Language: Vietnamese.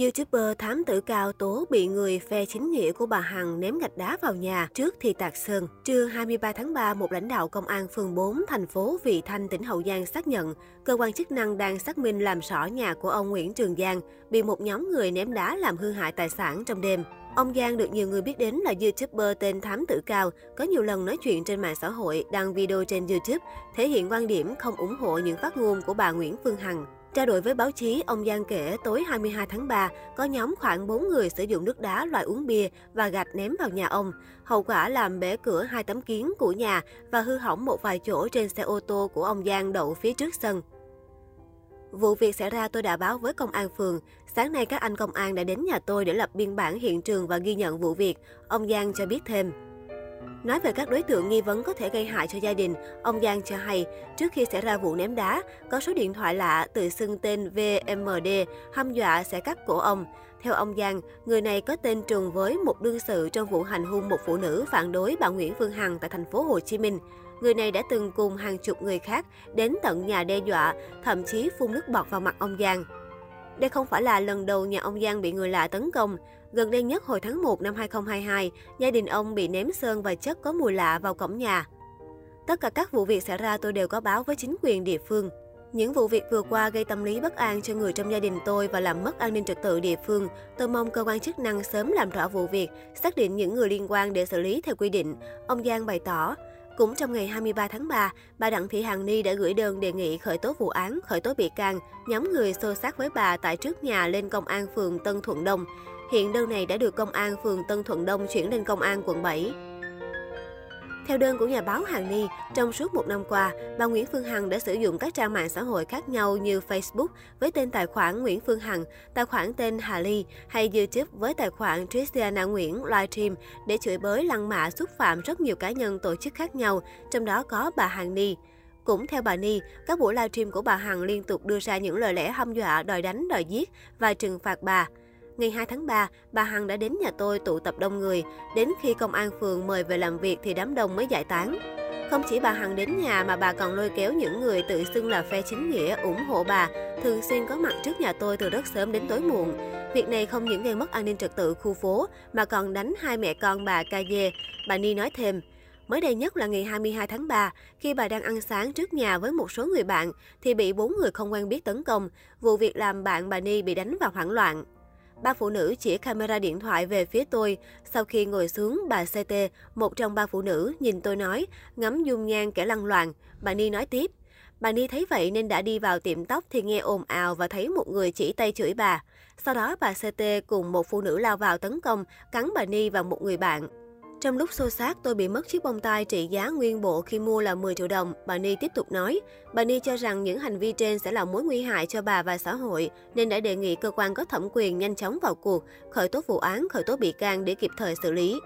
YouTuber thám tử cao tố bị người phe chính nghĩa của bà Hằng ném gạch đá vào nhà trước thì tạc sơn. Trưa 23 tháng 3, một lãnh đạo công an phường 4, thành phố Vị Thanh, tỉnh Hậu Giang xác nhận, cơ quan chức năng đang xác minh làm rõ nhà của ông Nguyễn Trường Giang bị một nhóm người ném đá làm hư hại tài sản trong đêm. Ông Giang được nhiều người biết đến là YouTuber tên Thám Tử Cao, có nhiều lần nói chuyện trên mạng xã hội, đăng video trên YouTube, thể hiện quan điểm không ủng hộ những phát ngôn của bà Nguyễn Phương Hằng. Trao đổi với báo chí, ông Giang kể tối 22 tháng 3, có nhóm khoảng 4 người sử dụng nước đá loại uống bia và gạch ném vào nhà ông. Hậu quả làm bể cửa hai tấm kiến của nhà và hư hỏng một vài chỗ trên xe ô tô của ông Giang đậu phía trước sân. Vụ việc xảy ra tôi đã báo với công an phường. Sáng nay các anh công an đã đến nhà tôi để lập biên bản hiện trường và ghi nhận vụ việc. Ông Giang cho biết thêm. Nói về các đối tượng nghi vấn có thể gây hại cho gia đình, ông Giang cho hay, trước khi xảy ra vụ ném đá, có số điện thoại lạ tự xưng tên VMD hăm dọa sẽ cắt cổ ông. Theo ông Giang, người này có tên trùng với một đương sự trong vụ hành hung một phụ nữ phản đối bà Nguyễn Phương Hằng tại thành phố Hồ Chí Minh. Người này đã từng cùng hàng chục người khác đến tận nhà đe dọa, thậm chí phun nước bọt vào mặt ông Giang. Đây không phải là lần đầu nhà ông Giang bị người lạ tấn công. Gần đây nhất hồi tháng 1 năm 2022, gia đình ông bị ném sơn và chất có mùi lạ vào cổng nhà. Tất cả các vụ việc xảy ra tôi đều có báo với chính quyền địa phương. Những vụ việc vừa qua gây tâm lý bất an cho người trong gia đình tôi và làm mất an ninh trật tự địa phương. Tôi mong cơ quan chức năng sớm làm rõ vụ việc, xác định những người liên quan để xử lý theo quy định. Ông Giang bày tỏ, cũng trong ngày 23 tháng 3, bà Đặng Thị Hằng Ni đã gửi đơn đề nghị khởi tố vụ án, khởi tố bị can, nhóm người xô xát với bà tại trước nhà lên công an phường Tân Thuận Đông. Hiện đơn này đã được công an phường Tân Thuận Đông chuyển lên công an quận 7. Theo đơn của nhà báo Hằng Ni, trong suốt một năm qua, bà Nguyễn Phương Hằng đã sử dụng các trang mạng xã hội khác nhau như Facebook với tên tài khoản Nguyễn Phương Hằng, tài khoản tên Hà Ly hay YouTube với tài khoản Tristiana Nguyễn livestream để chửi bới lăng mạ xúc phạm rất nhiều cá nhân tổ chức khác nhau, trong đó có bà Hằng Ni. Cũng theo bà Ni, các buổi livestream của bà Hằng liên tục đưa ra những lời lẽ hăm dọa, đòi đánh, đòi giết và trừng phạt bà. Ngày 2 tháng 3, bà Hằng đã đến nhà tôi tụ tập đông người. Đến khi công an phường mời về làm việc thì đám đông mới giải tán. Không chỉ bà Hằng đến nhà mà bà còn lôi kéo những người tự xưng là phe chính nghĩa ủng hộ bà, thường xuyên có mặt trước nhà tôi từ rất sớm đến tối muộn. Việc này không những gây mất an ninh trật tự khu phố mà còn đánh hai mẹ con bà Ca Dê. Bà Ni nói thêm, Mới đây nhất là ngày 22 tháng 3, khi bà đang ăn sáng trước nhà với một số người bạn, thì bị bốn người không quen biết tấn công. Vụ việc làm bạn bà Ni bị đánh vào hoảng loạn. Ba phụ nữ chỉ camera điện thoại về phía tôi. Sau khi ngồi xuống, bà CT, một trong ba phụ nữ, nhìn tôi nói, ngắm dung nhan kẻ lăng loạn. Bà Ni nói tiếp. Bà Ni thấy vậy nên đã đi vào tiệm tóc thì nghe ồn ào và thấy một người chỉ tay chửi bà. Sau đó bà CT cùng một phụ nữ lao vào tấn công, cắn bà Ni và một người bạn. Trong lúc xô xát, tôi bị mất chiếc bông tai trị giá nguyên bộ khi mua là 10 triệu đồng. Bà Ni tiếp tục nói, bà Ni cho rằng những hành vi trên sẽ là mối nguy hại cho bà và xã hội, nên đã đề nghị cơ quan có thẩm quyền nhanh chóng vào cuộc, khởi tố vụ án, khởi tố bị can để kịp thời xử lý.